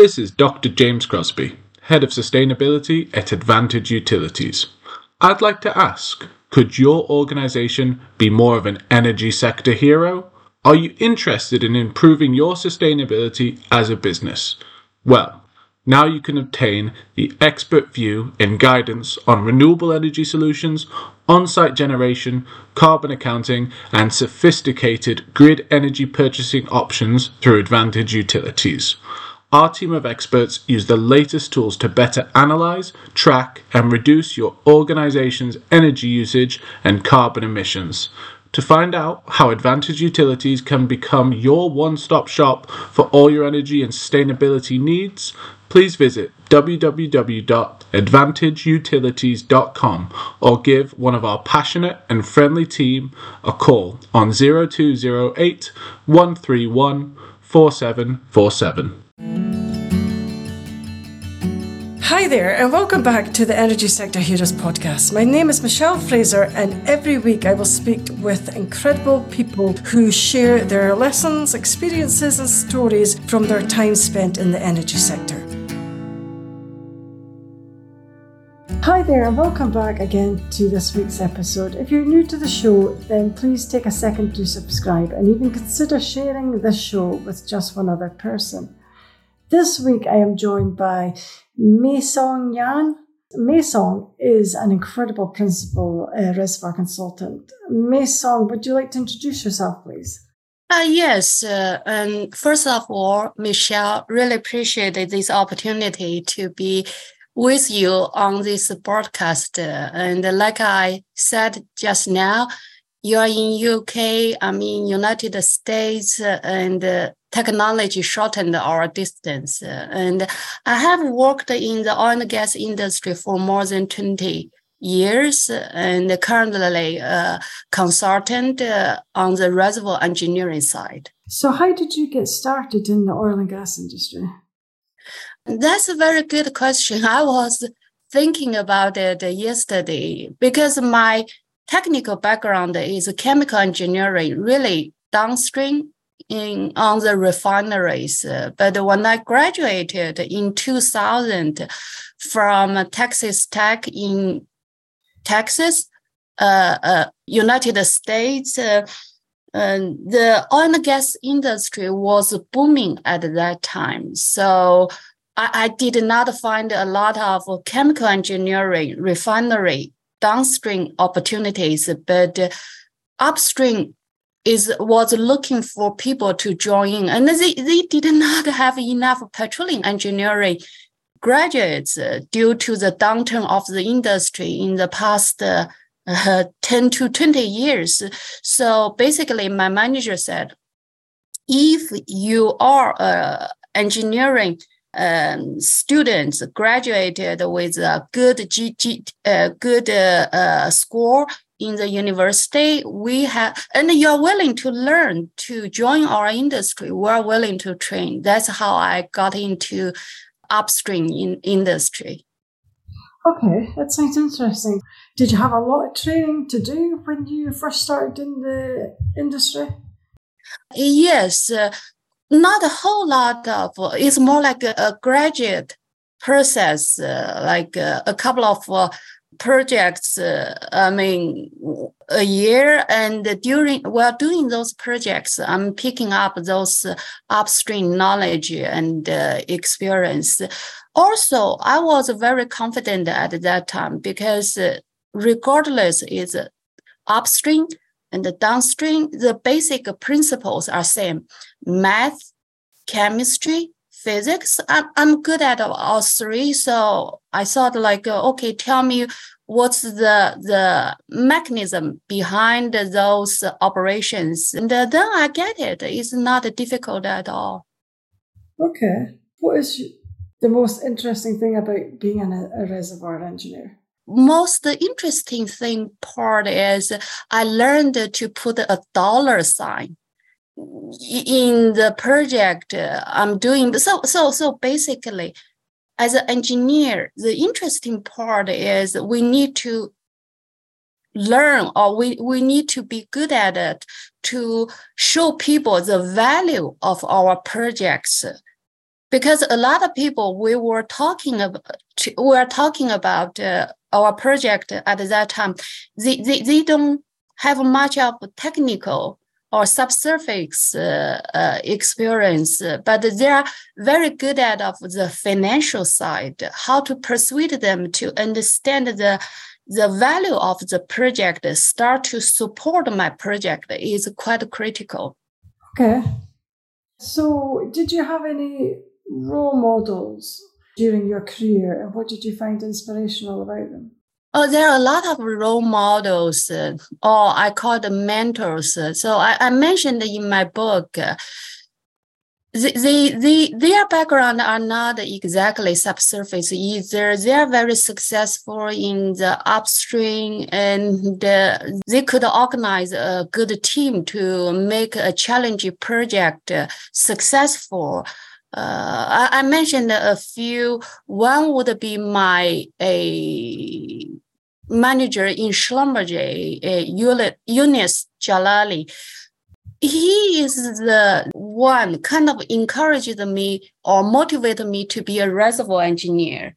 This is Dr. James Crosby, Head of Sustainability at Advantage Utilities. I'd like to ask could your organisation be more of an energy sector hero? Are you interested in improving your sustainability as a business? Well, now you can obtain the expert view and guidance on renewable energy solutions, on site generation, carbon accounting, and sophisticated grid energy purchasing options through Advantage Utilities. Our team of experts use the latest tools to better analyze, track, and reduce your organization's energy usage and carbon emissions. To find out how Advantage Utilities can become your one stop shop for all your energy and sustainability needs, please visit www.advantageutilities.com or give one of our passionate and friendly team a call on 0208 131 4747. Hi there, and welcome back to the Energy Sector Heroes podcast. My name is Michelle Fraser, and every week I will speak with incredible people who share their lessons, experiences, and stories from their time spent in the energy sector. Hi there, and welcome back again to this week's episode. If you're new to the show, then please take a second to subscribe and even consider sharing this show with just one other person. This week I am joined by Meisong Yan. Meisong is an incredible principal uh, reservoir consultant. Meisong, would you like to introduce yourself, please? Uh, yes, uh, and first of all, Michelle, really appreciated this opportunity to be with you on this broadcast. And like I said just now, you are in UK, I'm in United States, and technology shortened our distance. And I have worked in the oil and gas industry for more than 20 years and currently a consultant uh, on the reservoir engineering side. So, how did you get started in the oil and gas industry? That's a very good question. I was thinking about it yesterday because my technical background is chemical engineering, really downstream in on the refineries. But when I graduated in 2000 from Texas Tech in Texas, uh, uh, United States, uh, the oil and gas industry was booming at that time. So I, I did not find a lot of chemical engineering, refinery, downstream opportunities, but upstream is was looking for people to join in, and they, they did not have enough petroleum engineering graduates uh, due to the downturn of the industry in the past uh, uh, 10 to 20 years. So basically, my manager said, if you are uh, engineering um, students graduated with a good G, G, uh, good uh, uh, score in the university, we have, and you're willing to learn to join our industry. We're willing to train. That's how I got into upstream in industry. Okay, that sounds interesting. Did you have a lot of training to do when you first started in the industry? Yes, uh, not a whole lot of. It's more like a, a graduate process, uh, like uh, a couple of uh, projects, uh, I mean, a year. And during while doing those projects, I'm picking up those upstream knowledge and uh, experience. Also, I was very confident at that time because uh, regardless is upstream and the downstream, the basic principles are same: math, chemistry, physics. I'm, I'm good at all three. So I thought like, uh, okay, tell me what's the the mechanism behind those operations, and then I get it. It's not difficult at all. Okay, what is the most interesting thing about being an, a reservoir engineer? most interesting thing part is I learned to put a dollar sign in the project uh, I'm doing. So, so, so basically, as an engineer, the interesting part is we need to learn or we, we need to be good at it to show people the value of our projects because a lot of people we were talking about we were talking about uh, our project at that time they, they, they don't have much of technical or subsurface uh, uh, experience, but they are very good at of the financial side, how to persuade them to understand the the value of the project, start to support my project is quite critical. Okay. So, did you have any role models during your career, and what did you find inspirational about them? Oh, there are a lot of role models, uh, or I call them mentors. So I, I mentioned in my book, uh, the, the, the, their background are not exactly subsurface either. They are very successful in the upstream and uh, they could organize a good team to make a challenging project uh, successful. Uh, I, I, mentioned a few. One would be my a manager in Schlumberger, uh, Younes Jalali. He is the one kind of encouraged me or motivated me to be a reservoir engineer.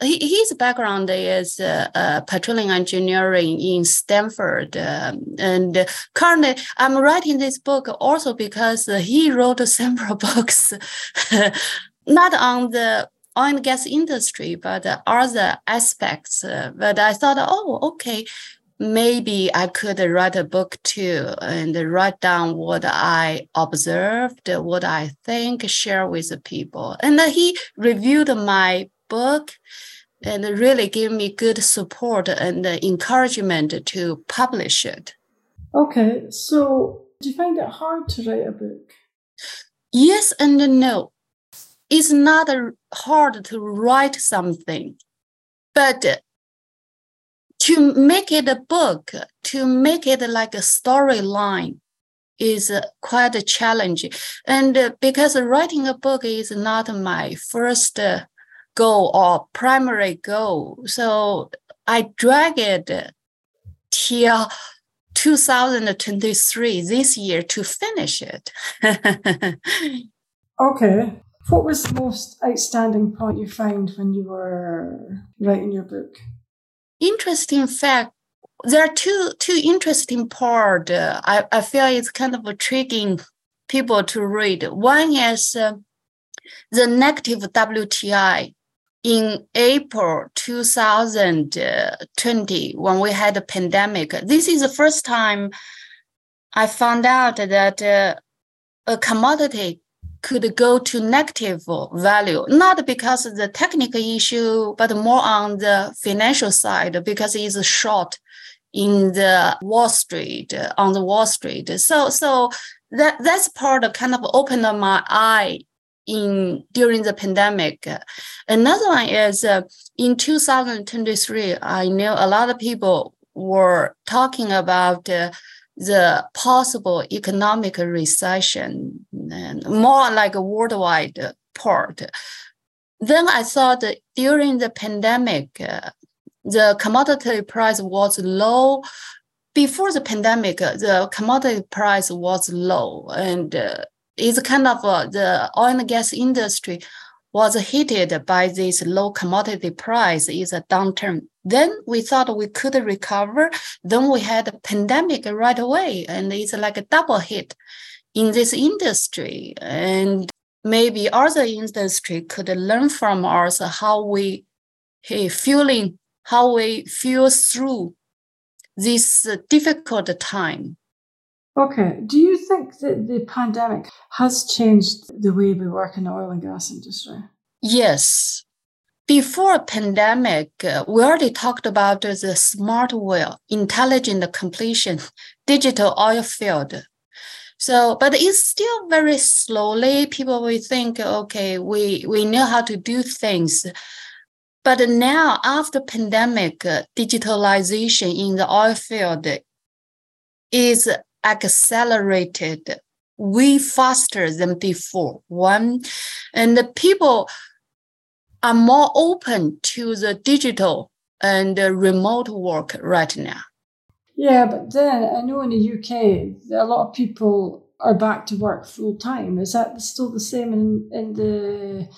His background is uh, petroleum engineering in Stanford. Um, and currently, I'm writing this book also because he wrote several books, not on the oil and gas industry, but other aspects. Uh, but I thought, oh, okay, maybe I could write a book too and write down what I observed, what I think, share with the people. And he reviewed my book and really gave me good support and encouragement to publish it. Okay, so do you find it hard to write a book? Yes and no. It's not hard to write something, but to make it a book, to make it like a storyline is quite a challenge. And uh, because writing a book is not my first uh, goal or primary goal, so I drag it till 2023 this year to finish it. okay. What was the most outstanding point you found when you were writing your book? interesting fact there are two two interesting part uh, I, I feel it's kind of intriguing people to read one is uh, the negative wti in april 2020 when we had a pandemic this is the first time i found out that uh, a commodity could go to negative value, not because of the technical issue, but more on the financial side because it's short in the Wall Street, on the Wall Street. So, so that that's part of kind of opened my eye in during the pandemic. Another one is uh, in 2023, I know a lot of people were talking about uh, the possible economic recession more like a worldwide part. Then I thought that during the pandemic, uh, the commodity price was low. Before the pandemic, uh, the commodity price was low, and uh, it's kind of uh, the oil and gas industry was hit by this low commodity price is a downturn. Then we thought we could recover. Then we had a pandemic right away, and it's like a double hit in this industry. And maybe other industry could learn from us how we hey, feeling, how we feel through this uh, difficult time. Okay. Do you think that the pandemic has changed the way we work in the oil and gas industry? Yes. Before pandemic, uh, we already talked about the smart well, intelligent completion, digital oil field. So, but it's still very slowly. People will think, okay, we, we know how to do things. But now after pandemic, uh, digitalization in the oil field is accelerated way faster than before. One, and the people are more open to the digital and the remote work right now. Yeah, but then I know in the UK, a lot of people are back to work full time. Is that still the same in, in the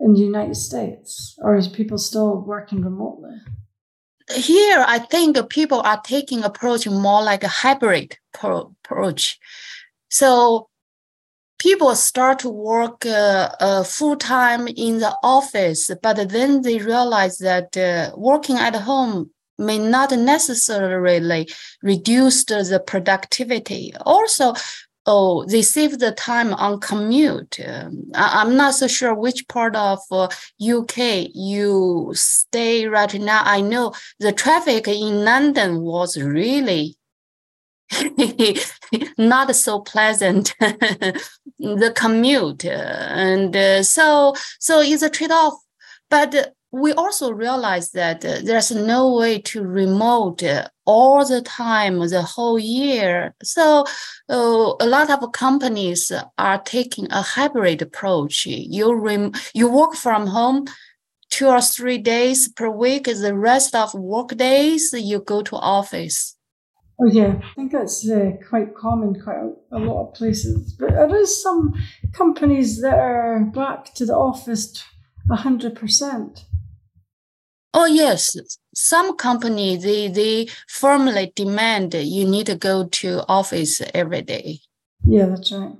in the United States, or is people still working remotely? Here, I think people are taking approach more like a hybrid pro- approach. So people start to work uh, uh, full time in the office, but then they realize that uh, working at home may not necessarily reduce the productivity. Also, oh, they save the time on commute. Um, I, am not so sure which part of uh, UK you stay right now. I know the traffic in London was really not so pleasant. The commute and uh, so so it's a trade-off. But we also realize that uh, there's no way to remote uh, all the time the whole year. So uh, a lot of companies are taking a hybrid approach. You rem- you work from home two or three days per week the rest of work days you go to office Oh yeah, I think that's uh, quite common, quite a, a, lot of places. But there is some companies that are back to the office hundred percent. Oh yes, some company they they firmly demand you need to go to office every day. Yeah, that's right.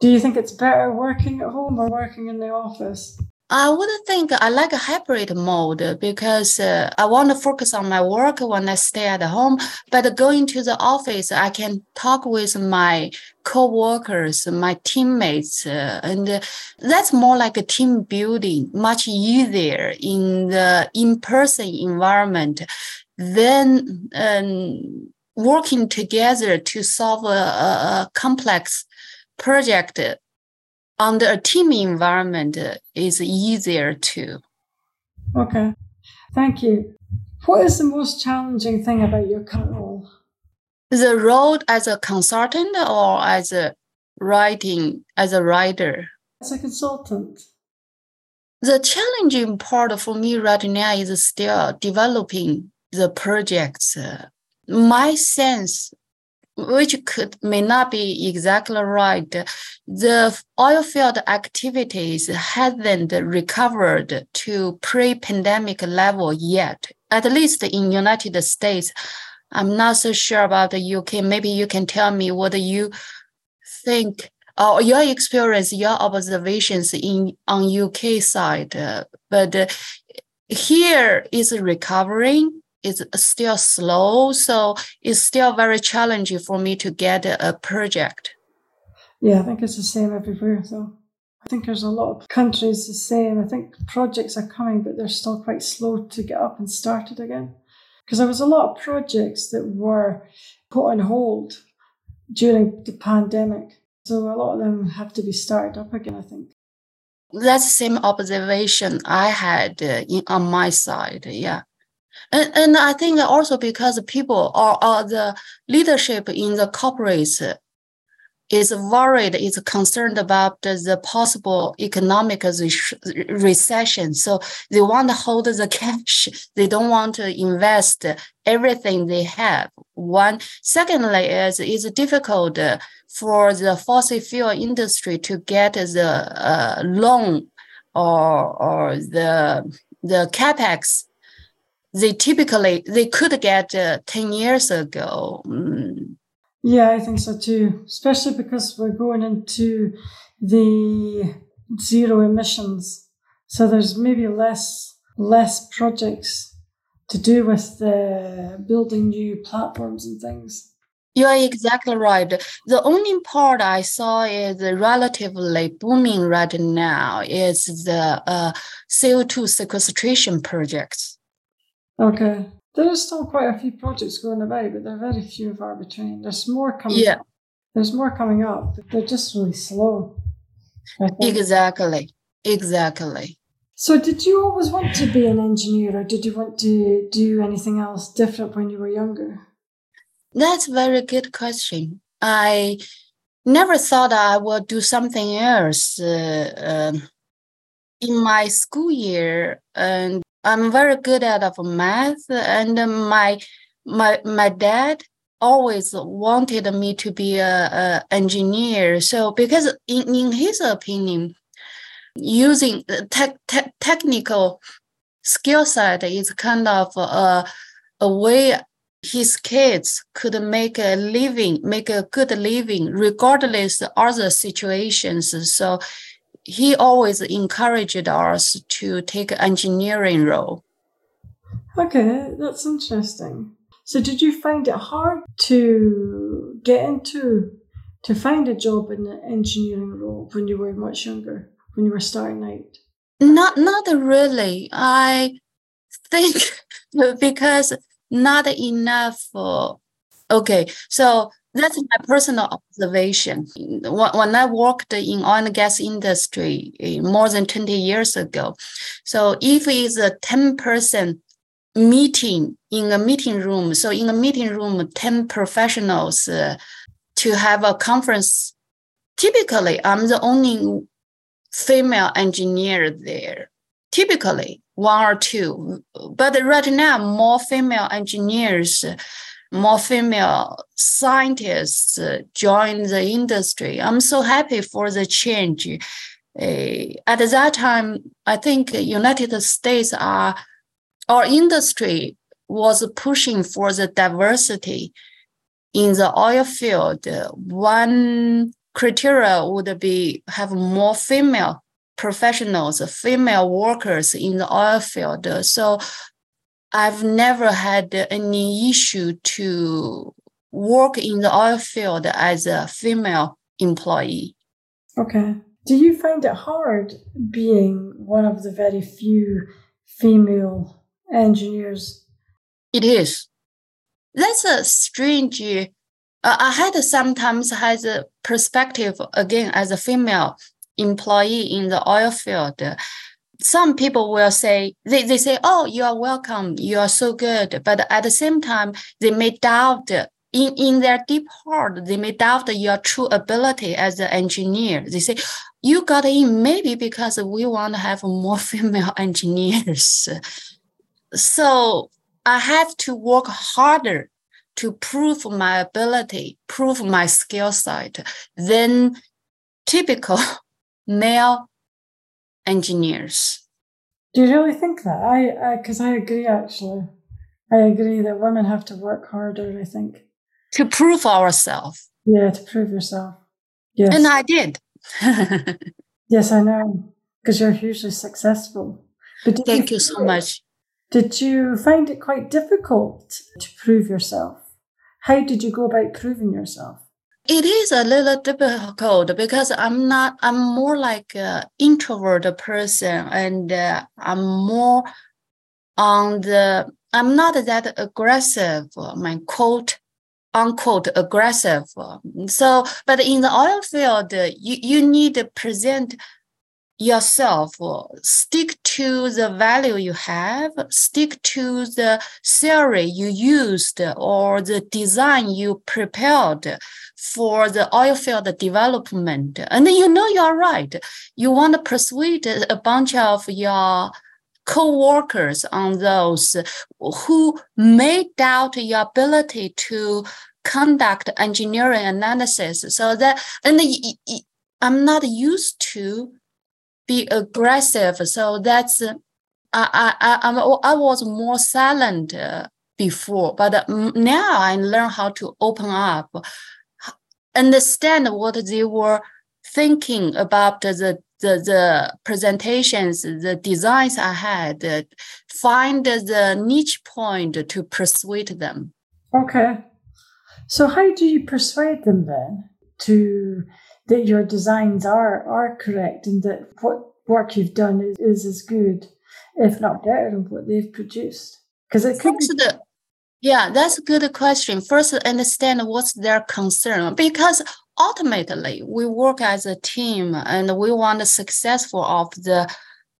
Do you think it's better working at home or working in the office? I would think I like a hybrid mode because uh, I want to focus on my work when I stay at home. But going to the office, I can talk with my co-workers, my teammates, uh, and that's more like a team building, much easier in the in-person environment than um, working together to solve a, a complex project under a team environment uh, is easier too. Okay, thank you. What is the most challenging thing about your current role? The role as a consultant or as a writing as a writer? As a consultant. The challenging part for me right now is still developing the projects. My sense which could may not be exactly right. The oil field activities hasn't recovered to pre-pandemic level yet, at least in United States. I'm not so sure about the UK. Maybe you can tell me what you think or your experience, your observations in on UK side. Uh, but uh, here is recovering is still slow. So it's still very challenging for me to get a project. Yeah, I think it's the same everywhere. So I think there's a lot of countries the same. I think projects are coming, but they're still quite slow to get up and started again. Because there was a lot of projects that were put on hold during the pandemic. So a lot of them have to be started up again, I think. That's the same observation I had uh, in, on my side. Yeah. And, and I think also because people or, or the leadership in the corporates is worried, is concerned about the possible economic recession. So they want to hold the cash. They don't want to invest everything they have. One, secondly, is it's difficult for the fossil fuel industry to get the uh, loan or or the the capex they typically they could get uh, 10 years ago mm. yeah i think so too especially because we're going into the zero emissions so there's maybe less less projects to do with the building new platforms and things you're exactly right. The only part I saw is relatively booming right now is the uh, CO2 sequestration projects. Okay. There's still quite a few projects going about, but they're very few and far between. There's more coming. Yeah. There's more coming up. They're just really slow. Exactly. Exactly. So, did you always want to be an engineer, or did you want to do anything else different when you were younger? That's a very good question. I never thought I would do something else. Uh, um, in my school year, and I'm very good at of math, and uh, my my my dad always wanted me to be a, a engineer. So because in, in his opinion, using te- te- technical skill set is kind of a, a way his kids could make a living, make a good living, regardless of other situations. So he always encouraged us to take engineering role. Okay, that's interesting. So did you find it hard to get into to find a job in an engineering role when you were much younger, when you were starting out? Not not really. I think because not enough. Okay, so that's my personal observation. When I worked in oil and gas industry eh, more than 20 years ago, so if it's a 10 person meeting in a meeting room, so in a meeting room, 10 professionals uh, to have a conference, typically I'm the only female engineer there. Typically, one or two. But right now, more female engineers, more female scientists join the industry. I'm so happy for the change. Uh, at that time, I think United States are our industry was pushing for the diversity in the oil field. One criteria would be have more female professionals, female workers in the oil field. So I've never had any issue to work in the oil field as a female employee. Okay. Do you find it hard being one of the very few female engineers? It is. That's a strange. Uh, I had sometimes has a perspective again as a female employee in the oil field, some people will say they, they say, "Oh, you are welcome. You are so good," but at the same time, they may doubt in, in their deep heart, they may doubt your true ability as an engineer. They say, you got in maybe because we want to have more female engineers. So I have to work harder to prove my ability, prove my skill set than typical male engineers. Do you really think that? I because I, I agree actually. I agree that women have to work harder. I think to prove ourselves. Yeah, to prove yourself. Yes, and I did. yes, I know because you're hugely successful. But thank you, you so much. Did you find it quite difficult to prove yourself? How did you go about proving yourself? It is a little difficult because I'm not, I'm more like an introvert person and uh, I'm more on the, I'm not that aggressive, my quote, unquote, aggressive. So, but in the oil field, you, you need to present yourself stick to the value you have stick to the theory you used or the design you prepared for the oil field development. And you know you're right. You want to persuade a bunch of your co-workers on those who may doubt your ability to conduct engineering analysis. So that and i'm not used to be aggressive. So that's I I I, I was more silent uh, before, but now I learn how to open up, understand what they were thinking about the the, the presentations, the designs I had, uh, find the niche point to persuade them. Okay. So how do you persuade them then to that your designs are are correct and that what work you've done is, is as good, if not better, than what they've produced? Because it could be. The, yeah, that's a good question. First, understand what's their concern. Because ultimately we work as a team and we want the successful of the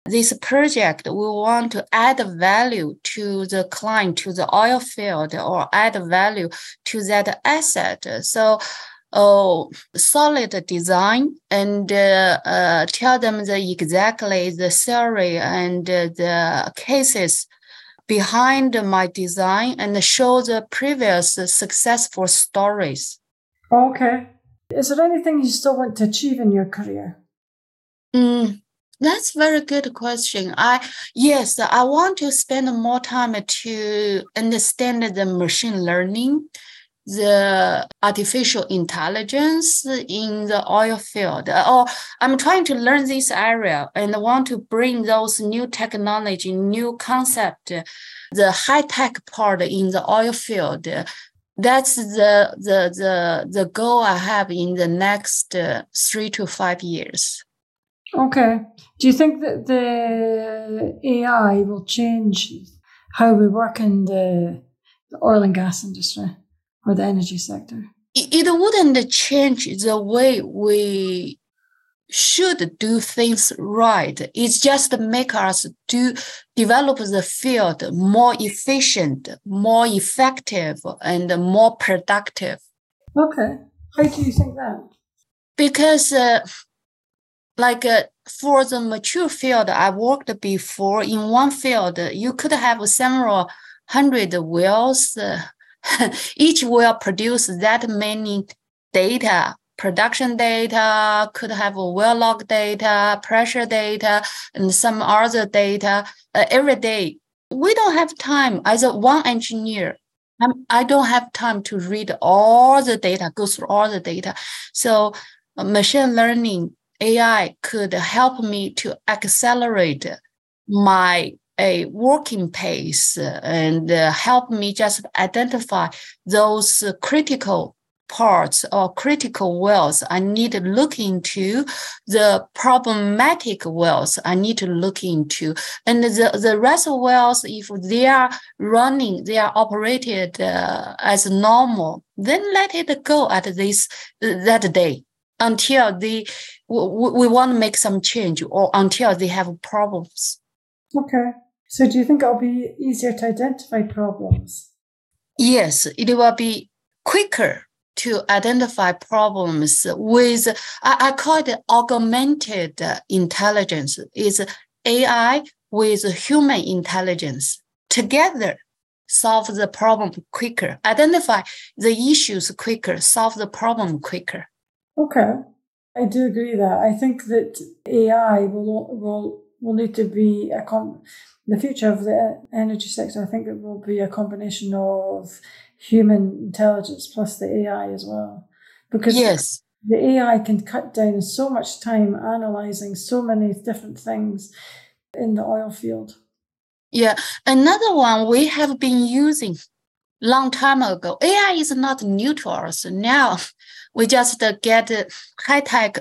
this project. We want to add value to the client to the oil field or add value to that asset. So oh, solid design and uh, uh, tell them the exactly the theory and uh, the cases behind my design and show the previous successful stories. Okay. Is there anything you still want to achieve in your career? Mm, that's very good question. I yes, I want to spend more time to understand the machine learning, the artificial intelligence in the oil field. Or I'm trying to learn this area and want to bring those new technology, new concept, the high tech part in the oil field. That's the the the the goal I have in the next uh, three to five years. Okay. Do you think that the AI will change how we work in the, the oil and gas industry or the energy sector? It, wouldn't change the way we should do things right. It's just make us do develop the field more efficient, more effective, and more productive. Okay. How do you think that? Because uh, like uh, for the mature field I worked before, in one field, you could have several hundred wells. Uh, each well produce that many data, production data, could have well log data, pressure data, and some other data uh, every day. We don't have time as a one engineer. I'm, I don't have time to read all the data, go through all the data. So uh, machine learning AI could help me to accelerate my a working pace and uh, help me just identify those critical parts or critical wells I need to look into, the problematic wells I need to look into. And the, the rest of wells, if they are running, they are operated uh, as normal, then let it go at this that day until they we, we want to make some change or until they have problems. Okay. So do you think it'll be easier to identify problems? Yes, it will be quicker to identify problems with, I, I call it augmented intelligence. Is AI with human intelligence together solve the problem quicker, identify the issues quicker, solve the problem quicker. Okay. I do agree that. I think that AI will will will need to be a com- the future of the energy sector. I think it will be a combination of human intelligence plus the AI as well, because yes, the AI can cut down so much time analyzing so many different things in the oil field. Yeah, another one we have been using long time ago. AI is not new to us now we just get high tech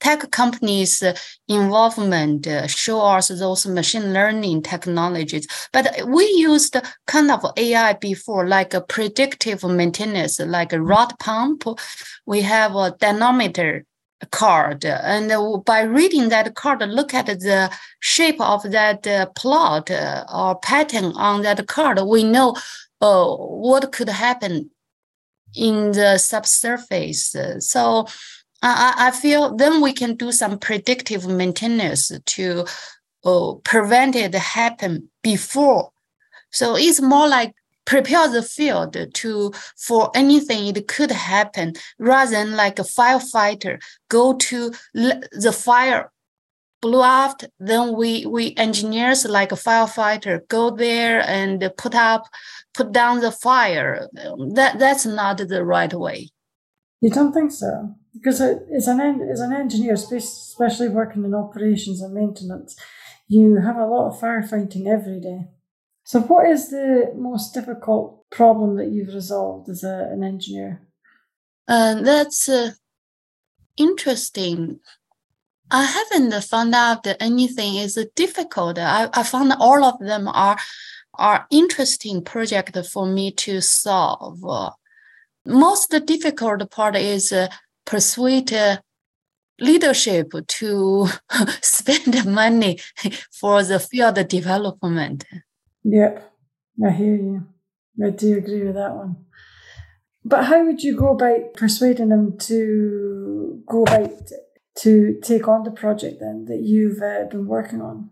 tech companies involvement show us those machine learning technologies. But we used kind of ai before like a predictive maintenance like a rod pump. We have a dynamometer card. And by reading that card look at the shape of that plot or pattern on that card we know uh, what could happen in the subsurface. So I, I feel then we can do some predictive maintenance to uh, prevent it happen before. So it's more like prepare the field to for anything it could happen rather than like a firefighter go to the fire blew out then we we engineers like a firefighter go there and put up put down the fire. That that's not the right way. You don't think so? Because as an as an engineer, especially working in operations and maintenance, you have a lot of firefighting every day. So, what is the most difficult problem that you've resolved as a, an engineer? Uh, that's uh, interesting. I haven't found out that anything is difficult. I, I found all of them are are interesting project for me to solve. Most difficult part is uh, persuade uh, leadership to spend money for the field development. Yep, I hear you. I do agree with that one. But how would you go about persuading them to go about to take on the project then that you've uh, been working on?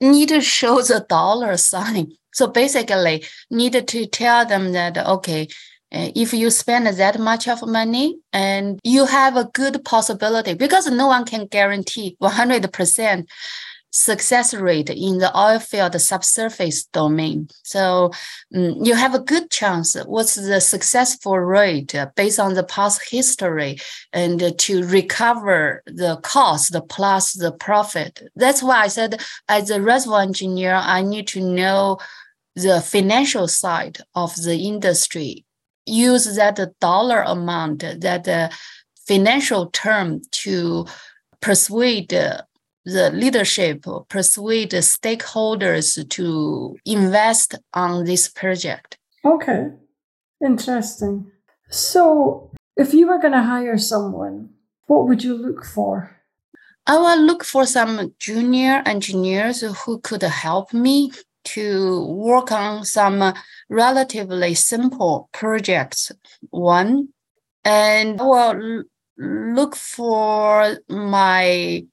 Need to show the dollar sign So basically, need to tell them that okay, if you spend that much of money and you have a good possibility because no one can guarantee 100% success rate in the oil field subsurface domain. So um, you have a good chance. What's the successful rate based on the past history and to recover the cost plus the profit? That's why I said, as a reservoir engineer, I need to know the financial side of the industry. Use that dollar amount, that uh, financial term to persuade uh, the leadership persuade the stakeholders to invest on this project. Okay, interesting. So, if you were going to hire someone, what would you look for? I will look for some junior engineers who could help me to work on some relatively simple projects. One, and I will look for my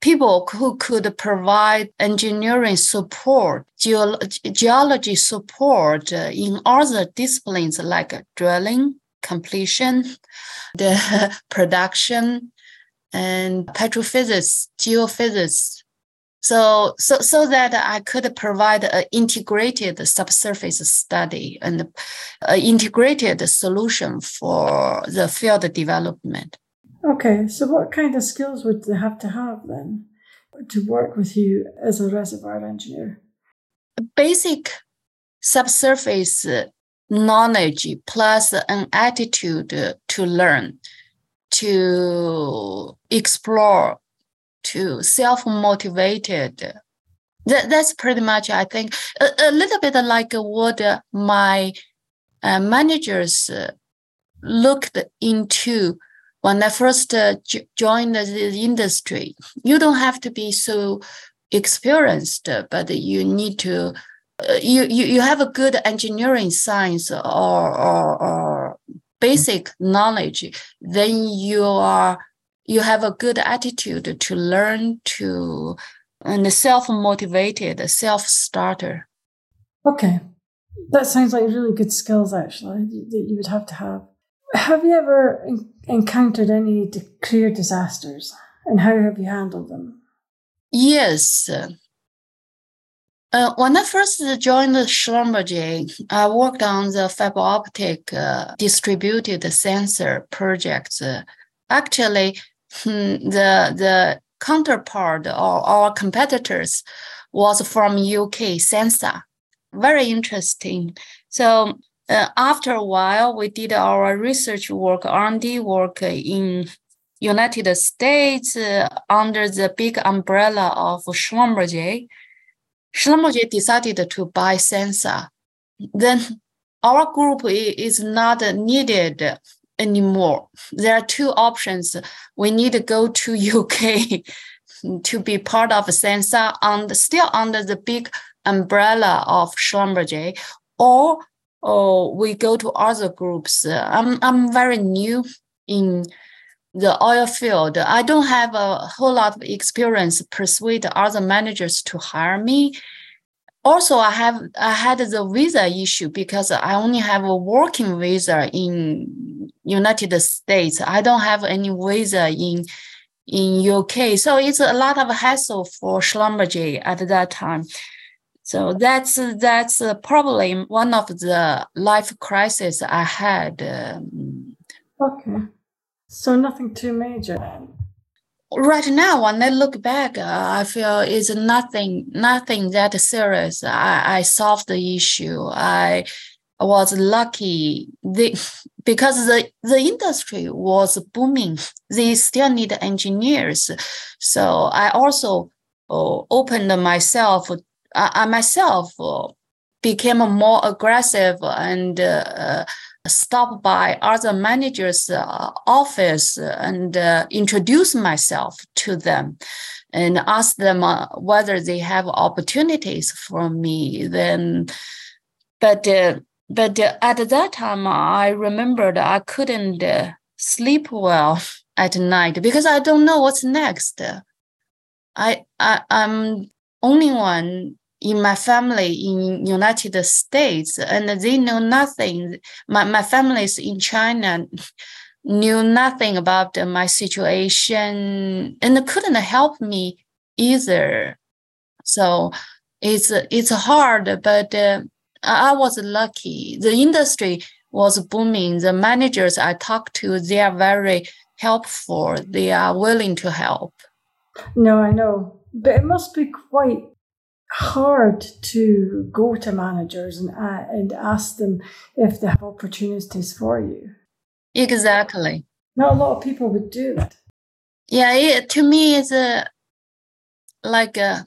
people who could provide engineering support, geology support uh, in other disciplines like drilling, completion, the production, and petrophysics, geophysics. So, so, so that I could provide an integrated subsurface study and an integrated solution for the field development. Okay, so what kind of skills would they have to have then to work with you as a reservoir engineer? Basic subsurface knowledge plus an attitude to learn, to explore, to self motivated. That, that's pretty much, I think, a, a little bit like what my uh, managers looked into when I first uh, j- joined the industry, you don't have to be so experienced, but you need to. Uh, you, you you have a good engineering science or, or, or basic knowledge, then you are you have a good attitude to learn to and self motivated self starter. Okay, that sounds like really good skills actually that you would have to have. Have you ever encountered any career disasters and how have you handled them? Yes. Uh, when I first joined Schlumberger, I worked on the fiber optic uh, distributed sensor projects. Uh, actually, the the counterpart or our competitors was from UK, Sensa. Very interesting. So uh, after a while, we did our research work, R&D work in United States uh, under the big umbrella of Schlumberger. Schlumberger decided to buy Sensa. Then our group is not needed anymore. There are two options. We need to go to UK to be part of Sensa and still under the big umbrella of Schlumberger, or or we go to other groups. I'm I'm very new in the oil field. I don't have a whole lot of experience persuade other managers to hire me. Also, I have I had the visa issue because I only have a working visa in United States. I don't have any visa in in UK. So it's a lot of hassle for Schlumberger at that time. So that's that's probably one of the life crises I had. Um, okay, so nothing too major. Right now, when I look back, uh, I feel it's nothing nothing that serious. I, I solved the issue. I was lucky the, because the, the industry was booming. They still need engineers. So I also uh, opened myself I, myself uh, became more aggressive and uh, stopped by other managers' uh, office and uh, introduce myself to them and ask them uh, whether they have opportunities for me. Then, but uh, but at that time, I remembered I couldn't sleep well at night because I don't know what's next. I, I I'm only one in my family in United States, and they know nothing. My my family is in China, knew nothing about my situation, and couldn't help me either. So it's it's hard, but uh, I was lucky. The industry was booming. The managers I talked to, they are very helpful. They are willing to help. No, I know, but it must be quite hard to go to managers and uh, and ask them if they have opportunities for you. Exactly. Not a lot of people would do that. Yeah, it, to me, it's a, like a,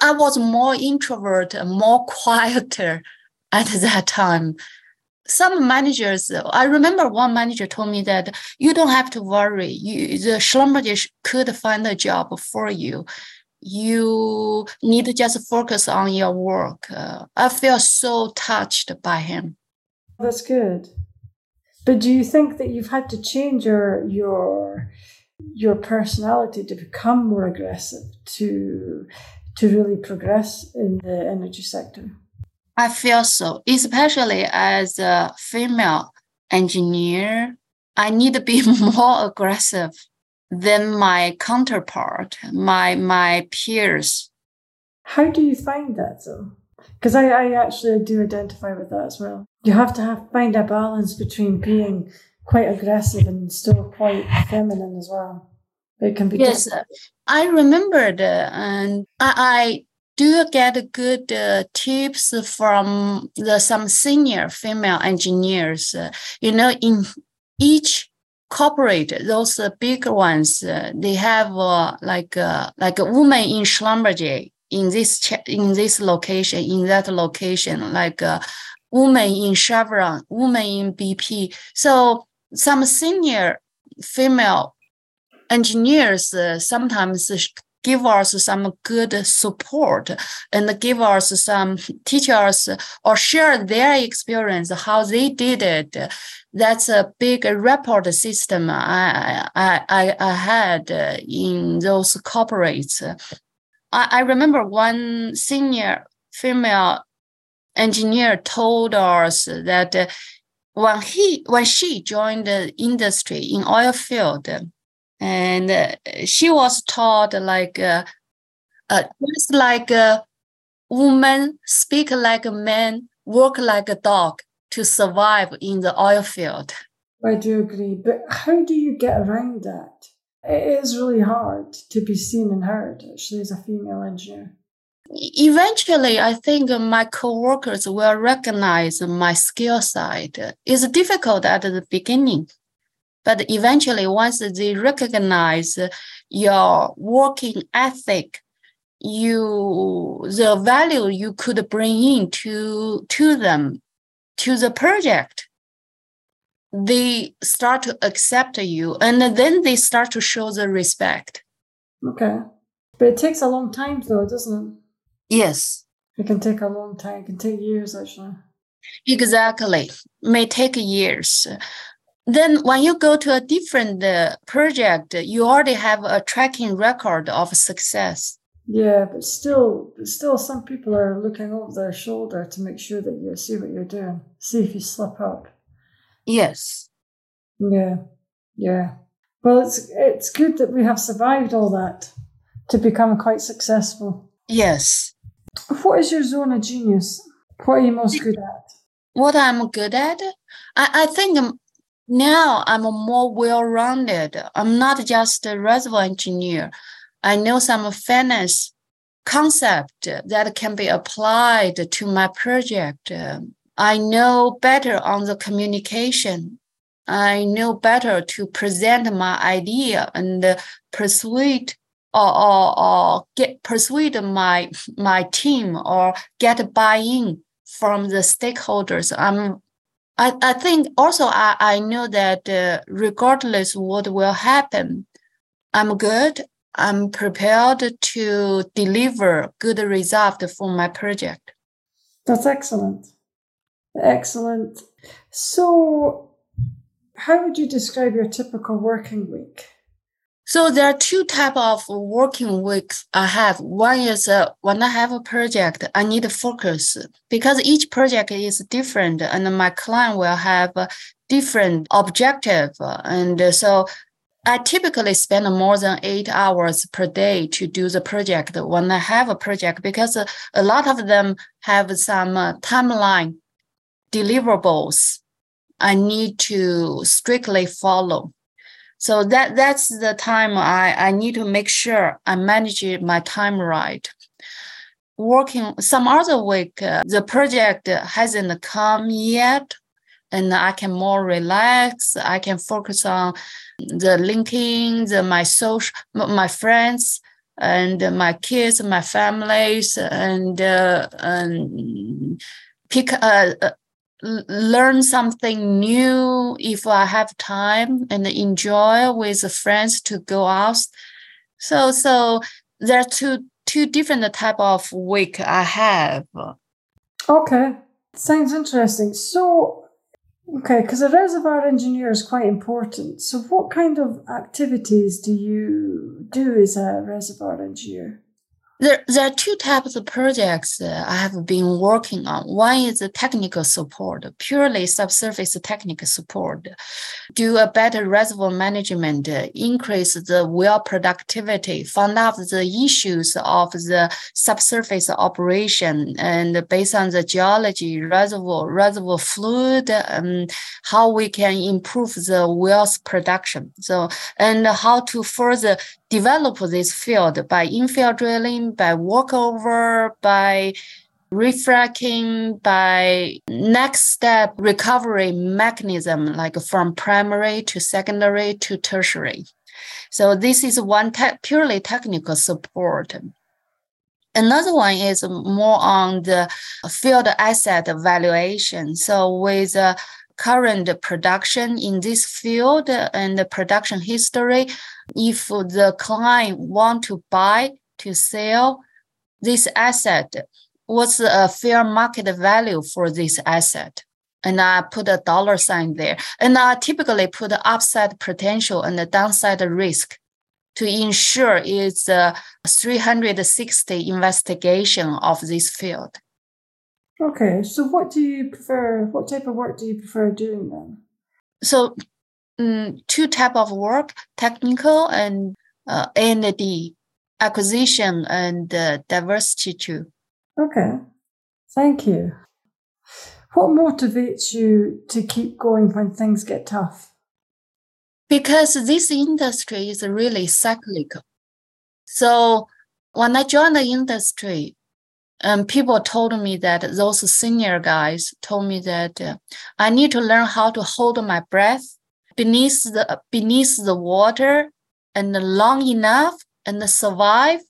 I was more introvert, more quieter at that time. Some managers, I remember one manager told me that you don't have to worry. You, the Schlumberger could find a job for you. You need to just focus on your work. Uh, I feel so touched by him. That's good. But do you think that you've had to change your your your personality to become more aggressive to to really progress in the energy sector? I feel so, especially as a female engineer. I need to be more aggressive than my counterpart, my my peers. How do you find that though? Because I, I actually do identify with that as well. You have to have find a balance between being quite aggressive and still quite feminine as well. It can be yes. Difficult. I remembered, uh, and I, I do get good uh, tips from the some senior female engineers. Uh, you know, in each corporate, those uh, big ones, uh, they have uh, like uh, like a woman in Schlumberger in this in this location, in that location, like a woman in Chevron, woman in BP. So some senior female engineers uh, sometimes give us some good support and give us some teach us or share their experience how they did it. That's a big report system i i i had in those corporates. I, I remember one senior female engineer told us that when he when she joined the industry in oil field, and uh, she was taught like uh, uh, just like a woman speak like a man, work like a dog to survive in the oil field. I do agree, but how do you get around that? it is really hard to be seen and heard, actually, as a female engineer. Eventually, I think my coworkers will recognize my skill side. It's difficult at the beginning, but eventually, once they recognize your working ethic, you the value you could bring in to to them, to the project, they start to accept you and then they start to show the respect. Okay. But it takes a long time though, doesn't it? Yes. It can take a long time. It can take years actually. Exactly. May take years. Then when you go to a different uh, project, you already have a tracking record of success. Yeah, but still, still, some people are looking over their shoulder to make sure that you see what you're doing, see if you slip up. Yes. Yeah. Yeah. Well, it's it's good that we have survived all that to become quite successful. Yes. What is your zone of genius? What are you most good at? What I'm good at? I, I think now I'm more well-rounded. I'm not just a reservoir engineer. I know some finance concept that can be applied to my project. I know better on the communication. I know better to present my idea and persuade or, or, or get persuade my my team or get buy-in from the stakeholders. I'm I, I think also I, I know that uh, regardless what will happen, I'm good. I'm prepared to deliver good result for my project. That's excellent. Excellent. So, how would you describe your typical working week? So there are two type of working weeks I have. One is uh, when I have a project, I need to focus because each project is different, and my client will have a different objective. And so I typically spend more than eight hours per day to do the project when I have a project because a lot of them have some uh, timeline deliverables I need to strictly follow. So that that's the time I, I need to make sure I manage my time right. Working some other week, uh, the project hasn't come yet, and I can more relax. I can focus on the linking, the my social, my friends, and my kids, my families, and uh, and pick uh, uh learn something new if I have time and enjoy with friends to go out. So so there are two two different type of week I have. Okay, sounds interesting. So okay, because a reservoir engineer is quite important. So what kind of activities do you do as a reservoir engineer? There, there are two types of projects I have been working on. One is the technical support, purely subsurface technical support, do a better reservoir management, increase the well productivity, find out the issues of the subsurface operation, and based on the geology, reservoir, reservoir fluid, um, how we can improve the wells production. So, and how to further develop this field by infill drilling, by workover, by refracking, by next step recovery mechanism, like from primary to secondary to tertiary. So this is one te- purely technical support. Another one is more on the field asset valuation. So with uh, current production in this field and the production history, if the client want to buy to sell this asset, what's a fair market value for this asset? And I put a dollar sign there. And I typically put the upside potential and the downside risk to ensure it's a 360 investigation of this field. Okay, so what do you prefer? What type of work do you prefer doing then? So, um, two type of work: technical and uh, A&D, acquisition and uh, diversity too. Okay, thank you. What motivates you to keep going when things get tough? Because this industry is really cyclical. So when I joined the industry, um, people told me that those senior guys told me that uh, I need to learn how to hold my breath beneath the beneath the water and long enough and survive.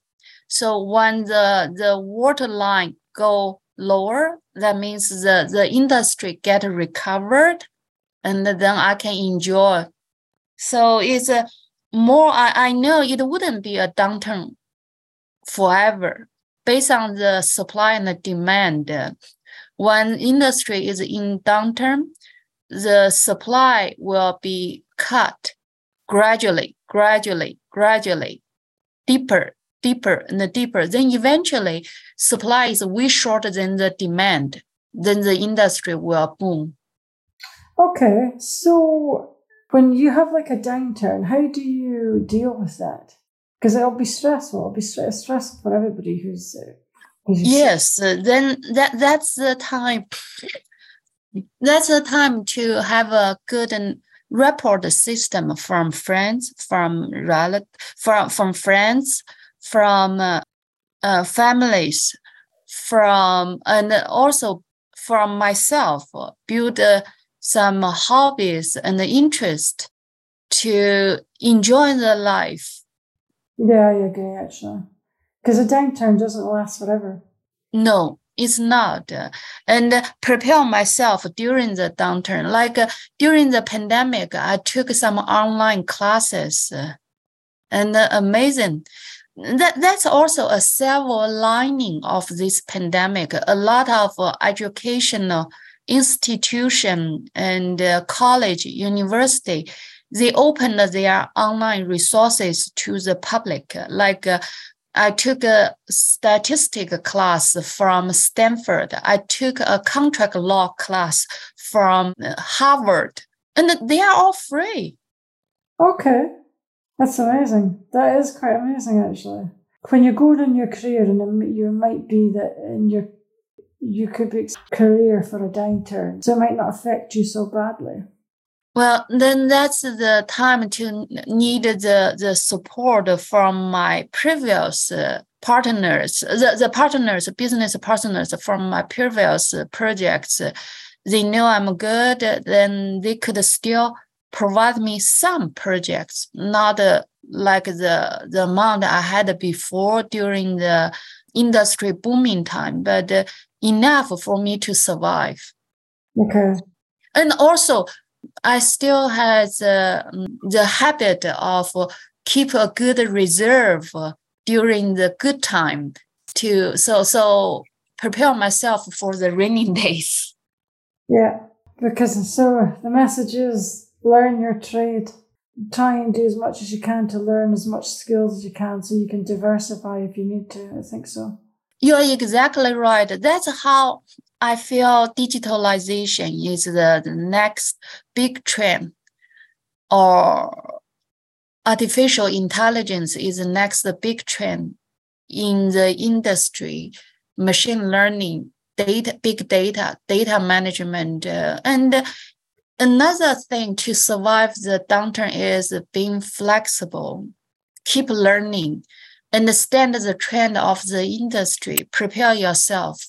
So when the the water line go lower, that means the the industry get recovered, and then I can enjoy. So it's a more. I, I know it wouldn't be a downturn forever based on the supply and the demand, when industry is in downturn, the supply will be cut gradually, gradually, gradually, deeper, deeper, and deeper. Then eventually, supply is way shorter than the demand. Then the industry will boom. Okay, so when you have like a downturn, how do you deal with that? Because it'll be stressful. It'll be stress, stressful for everybody who's. Uh, who's yes, uh, then that that's the time. That's the time to have a good and report system from friends, from relative, from from friends, from uh, uh, families, from and also from myself. Build uh, some hobbies and interest to enjoy the life yeah, I agree actually. Because a downturn doesn't last forever. No, it's not. And prepare myself during the downturn. Like uh, during the pandemic, I took some online classes uh, and uh, amazing. That, that's also a silver lining of this pandemic. A lot of uh, educational institution and uh, college, university they opened their online resources to the public. Like uh, I took a statistic class from Stanford. I took a contract law class from uh, Harvard, and they are all free. Okay, that's amazing. That is quite amazing, actually. When you're going in your career, and you might be that in your you could be career for a downturn, so it might not affect you so badly. Well, then that's the time to need the, the support from my previous uh, partners, the, the partners, business partners from my previous projects. They know I'm good, then they could still provide me some projects, not uh, like the, the amount I had before during the industry booming time, but uh, enough for me to survive. Okay. And also, I still has uh, the habit of keep a good reserve during the good time to so so prepare myself for the raining days. Yeah, because so the message is learn your trade. Try and do as much as you can to learn as much skills as you can so you can diversify if you need to. I think so. You're exactly right. That's how I feel digitalization is the, the next big trend, or artificial intelligence is the next big trend in the industry, machine learning, data, big data, data management, uh, and another thing to survive the downturn is being flexible, keep learning, understand the trend of the industry, prepare yourself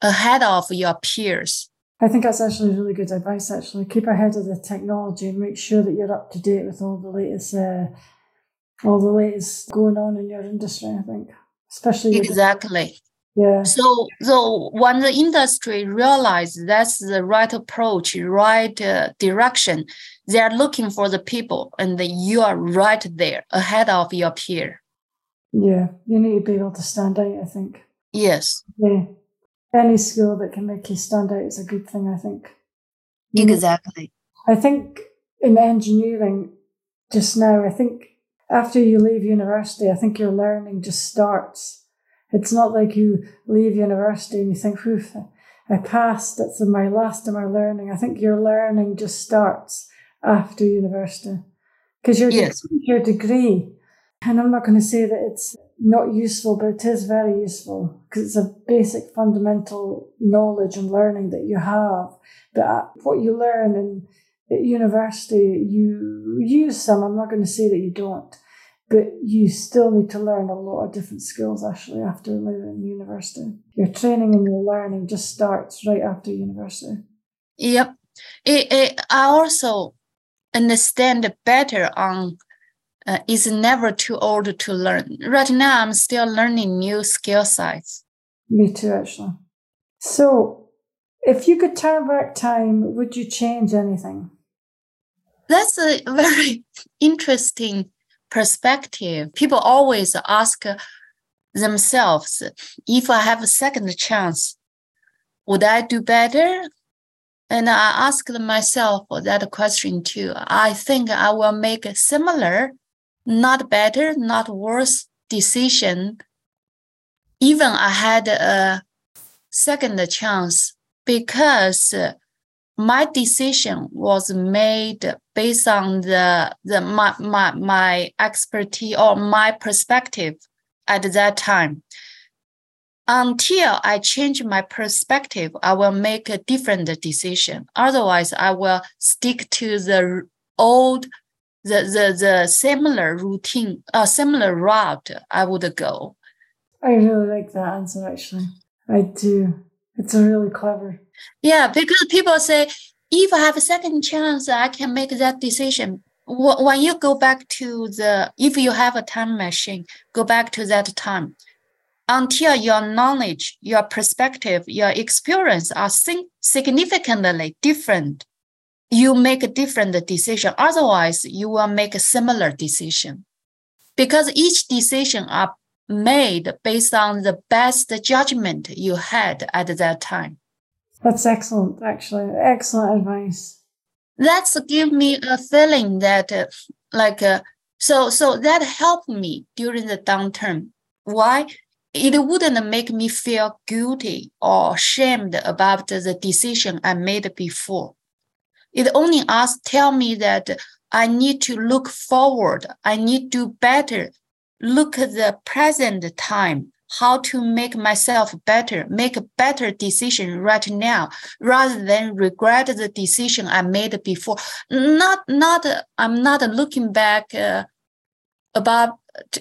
ahead of your peers. I think that's actually really good advice. Actually, keep ahead of the technology and make sure that you're up to date with all the latest, uh, all the latest going on in your industry. I think, especially exactly. Yeah. So, so when the industry realizes that's the right approach, right uh, direction, they are looking for the people, and you are right there ahead of your peer. Yeah, you need to be able to stand out. I think. Yes. Yeah any skill that can make you stand out is a good thing, I think. Exactly. I think in engineering just now, I think after you leave university, I think your learning just starts. It's not like you leave university and you think, oof, I passed, that's my last of my learning. I think your learning just starts after university. Because your, yes. your degree, and I'm not going to say that it's not useful, but it is very useful because it's a basic fundamental knowledge and learning that you have. But what you learn in university, you use some. I'm not going to say that you don't, but you still need to learn a lot of different skills actually after leaving university. Your training and your learning just starts right after university. Yep. It, it, I also understand better on uh, is never too old to learn. Right now, I'm still learning new skill sets. Me too, actually. So, if you could turn back time, would you change anything? That's a very interesting perspective. People always ask themselves if I have a second chance, would I do better? And I asked myself that question too. I think I will make a similar not better, not worse decision. Even I had a second chance because my decision was made based on the, the my, my, my expertise or my perspective at that time. Until I change my perspective, I will make a different decision. Otherwise, I will stick to the old the the the similar routine, a uh, similar route I would go. I really like that answer. Actually, I do. It's really clever. Yeah, because people say if I have a second chance, I can make that decision. When you go back to the, if you have a time machine, go back to that time until your knowledge, your perspective, your experience are significantly different you make a different decision. Otherwise, you will make a similar decision because each decision are made based on the best judgment you had at that time. That's excellent, actually. Excellent advice. That's give me a feeling that uh, like uh, so so that helped me during the downturn. Why? It wouldn't make me feel guilty or shamed about the decision I made before. It only asked tell me that I need to look forward. I need to better look at the present time how to make myself better, make a better decision right now, rather than regret the decision I made before. Not, not. I'm not looking back uh, about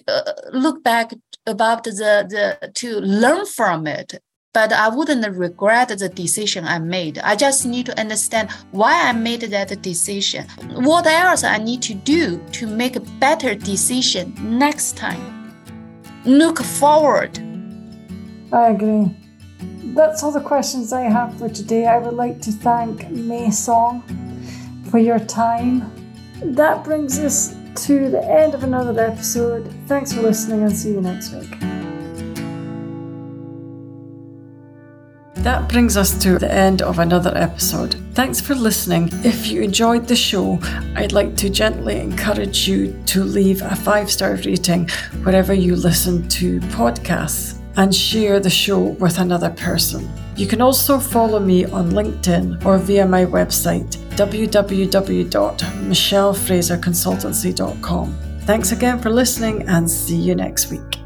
uh, look back about the the to learn from it. But I wouldn't regret the decision I made. I just need to understand why I made that decision. What else I need to do to make a better decision next time look forward. I agree. That's all the questions I have for today. I would like to thank Meisong for your time. That brings us to the end of another episode. Thanks for listening and see you next week. That brings us to the end of another episode. Thanks for listening. If you enjoyed the show, I'd like to gently encourage you to leave a five star rating wherever you listen to podcasts and share the show with another person. You can also follow me on LinkedIn or via my website www.michellefraserconsultancy.com. Thanks again for listening and see you next week.